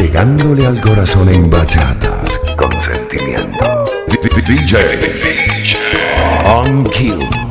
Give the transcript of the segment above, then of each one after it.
llegándole al corazón en bachatas con sentimiento. DJ. On Kill.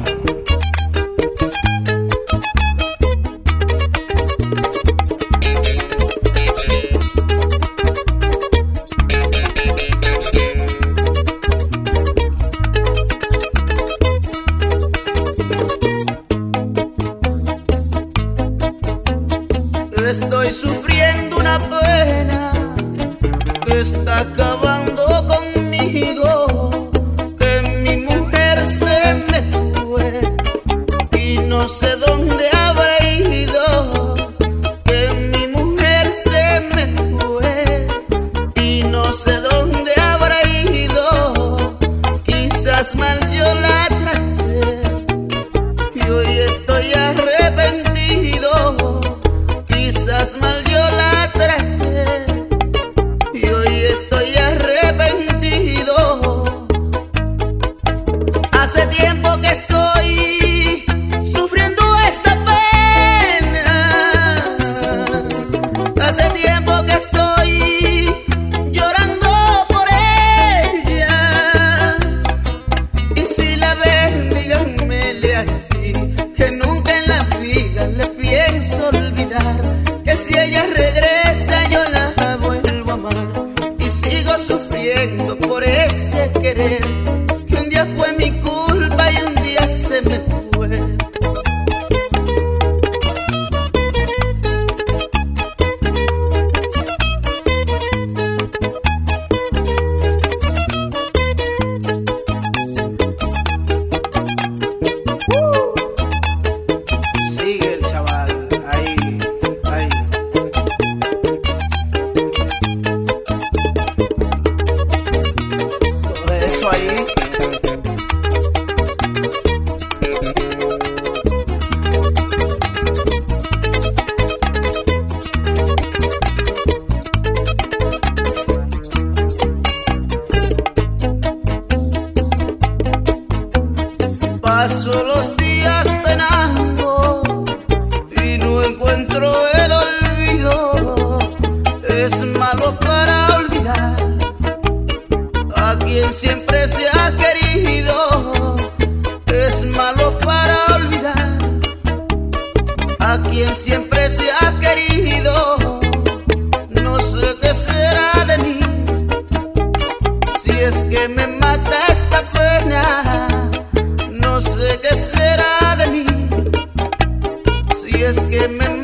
a quien siempre se ha querido. No sé qué será de mí, si es que me mata esta pena. No sé qué será de mí, si es que me mata.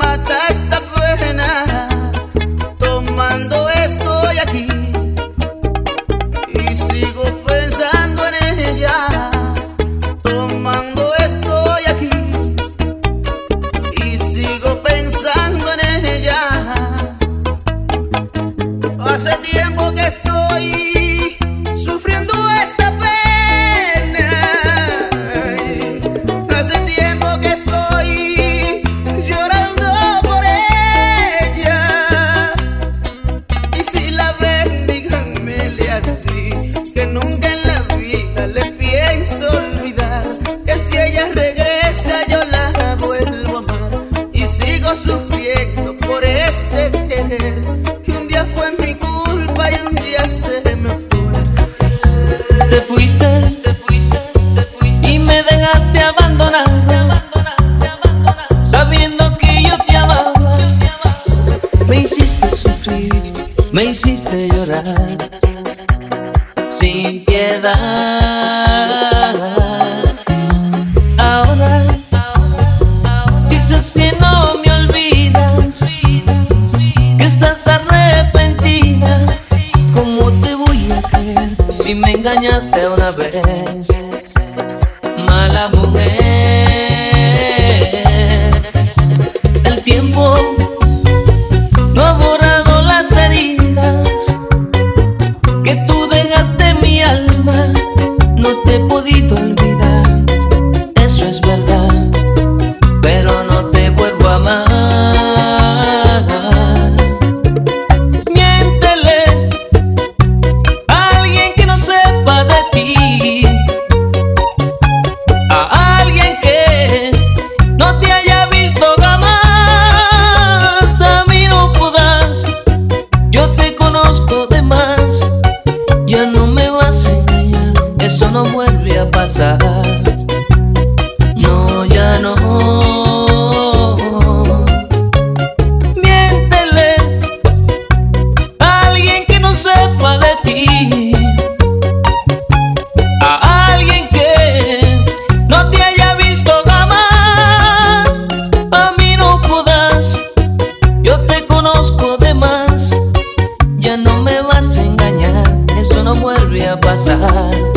pasar.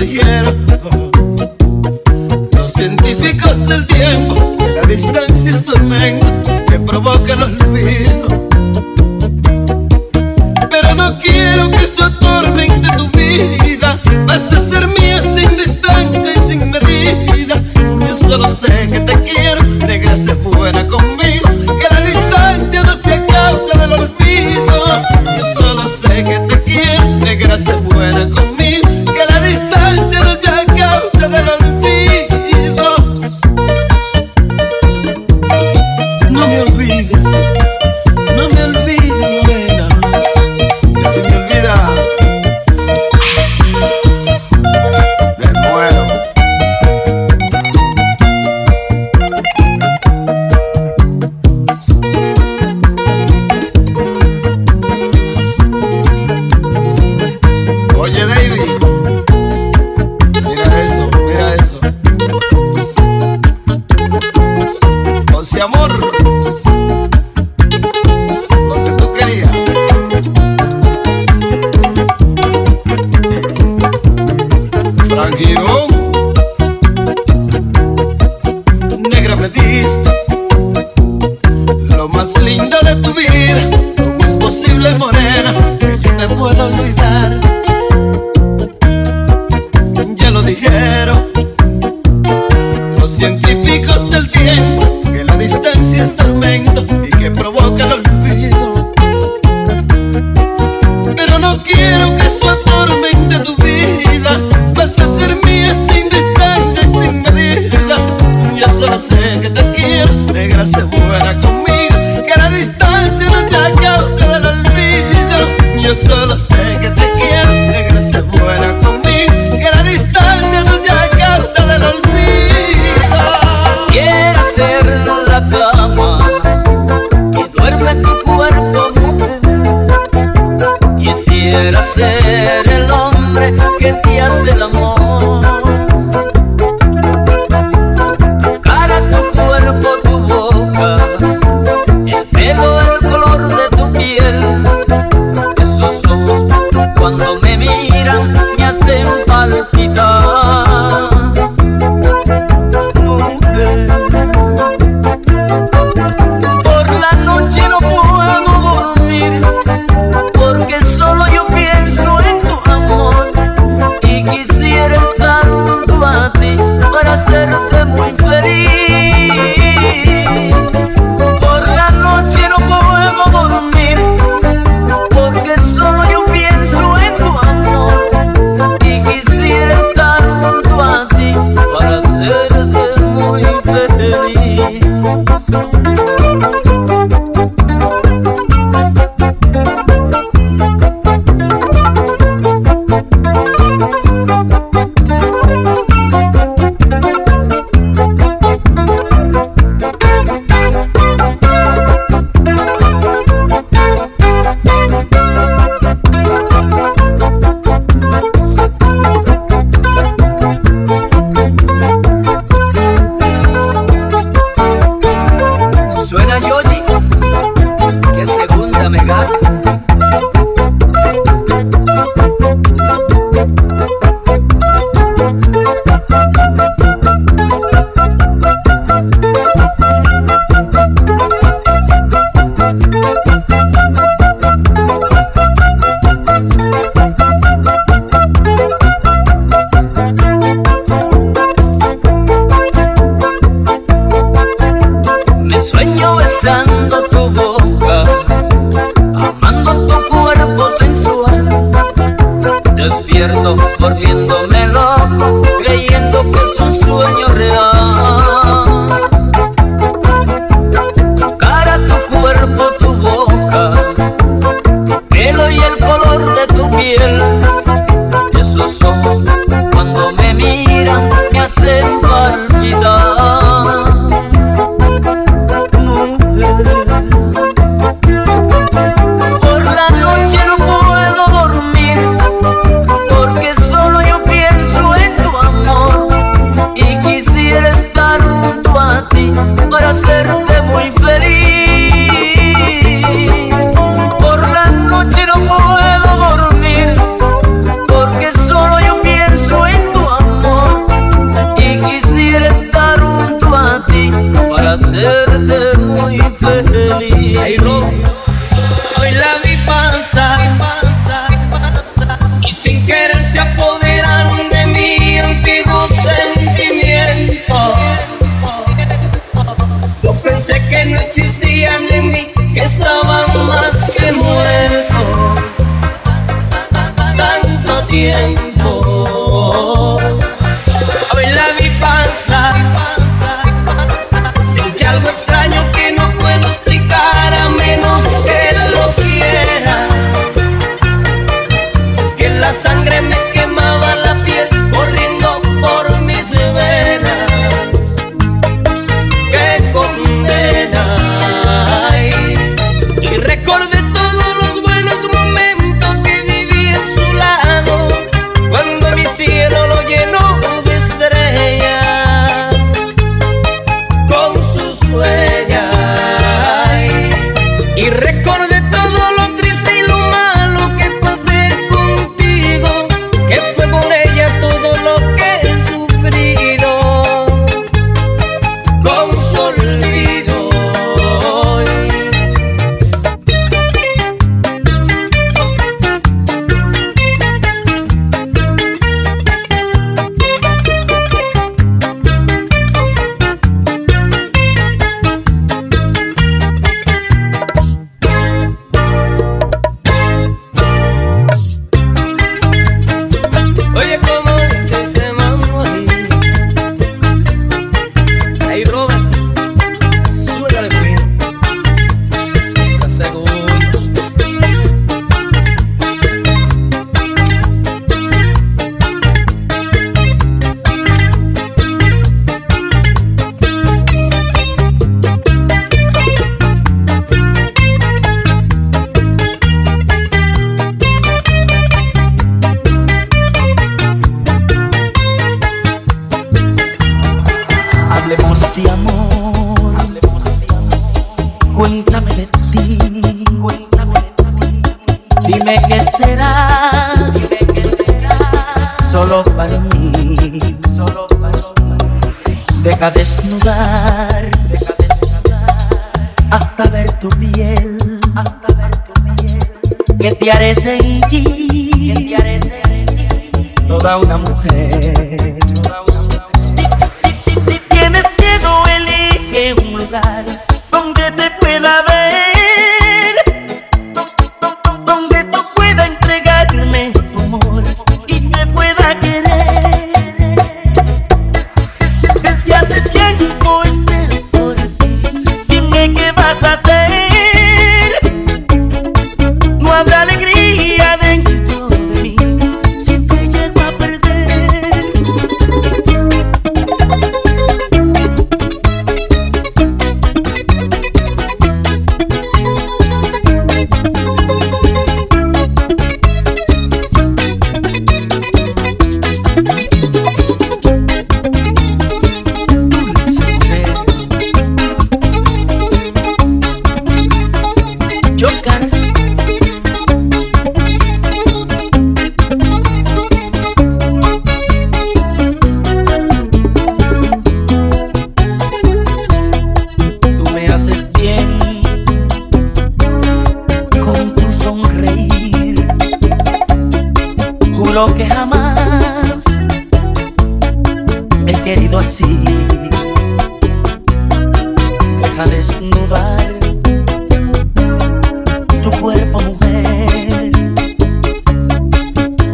te quiero. más lindo de tu vida. ¿Cómo es posible, morena, que yo te pueda olvidar? Ya lo dijeron los científicos del tiempo, que la distancia es tormento y que provoca el olvido. Pero no quiero que eso atormente tu vida. Vas a ser mía sin distancia y sin medida. Ya solo sé que te quiero, negra, se buena conmigo. eterno. toda una mujer. Si, si, si, si tienes miedo, elige un lugar donde te pueda ver.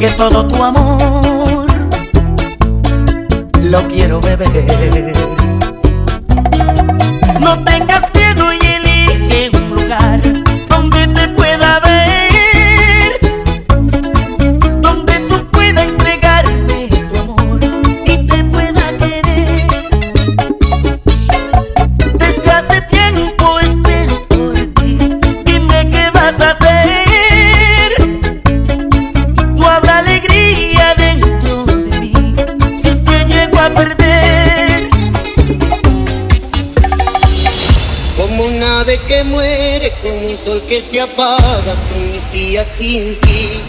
que todo tu amor lo quiero beber. No tengas ave que muere con un sol que se apaga, son mis días sin ti.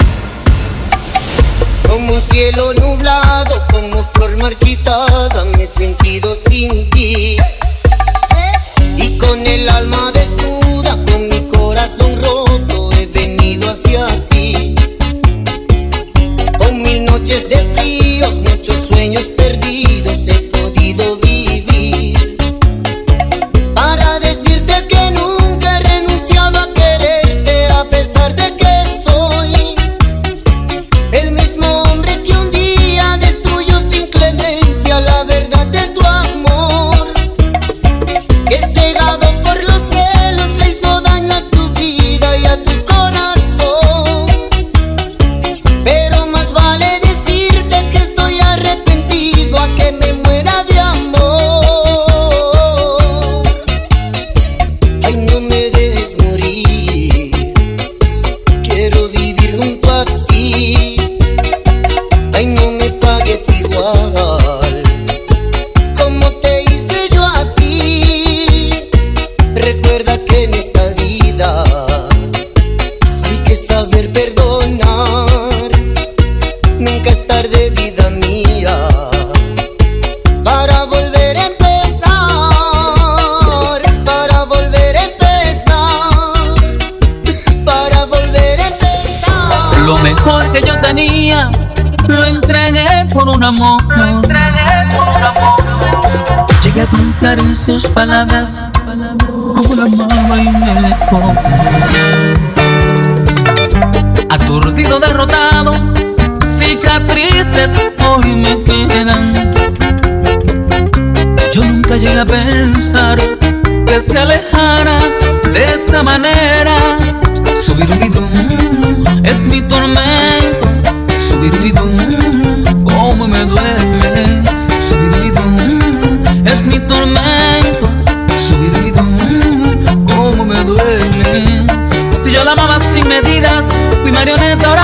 Como cielo nublado, como flor marchitada, me he sentido sin ti. Y con el alma desnuda. amor. Llegué a confiar en sus palabras, como la amaba y me dejó. Aturdido, derrotado, cicatrices hoy me quedan. Yo nunca llegué a pensar que se alejara de esa manera. Subir es mi tormento, subir tormento su vida, cómo me duele. Si yo la amaba sin medidas, fui marioneta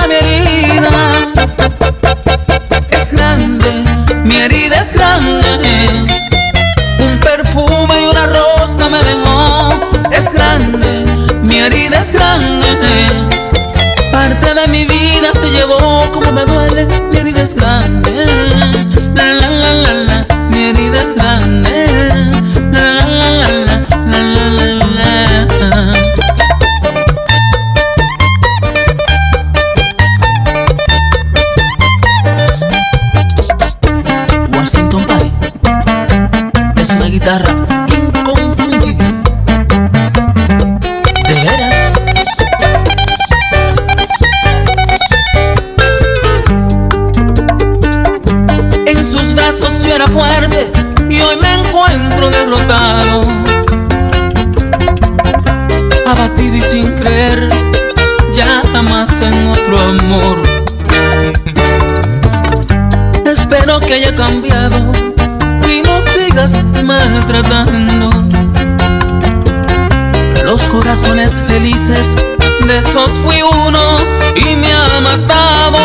de esos fui uno y me ha matado.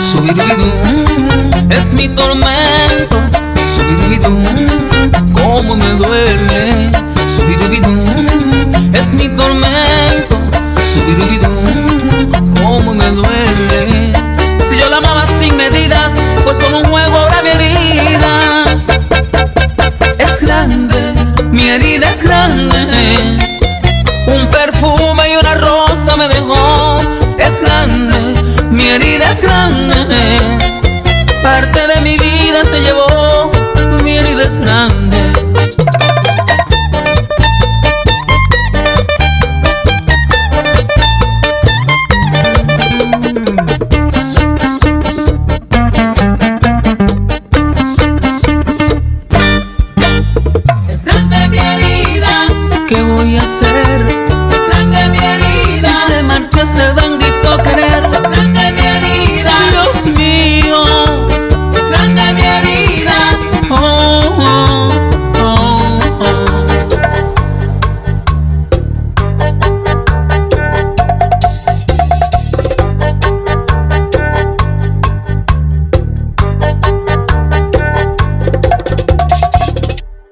Su es mi tormento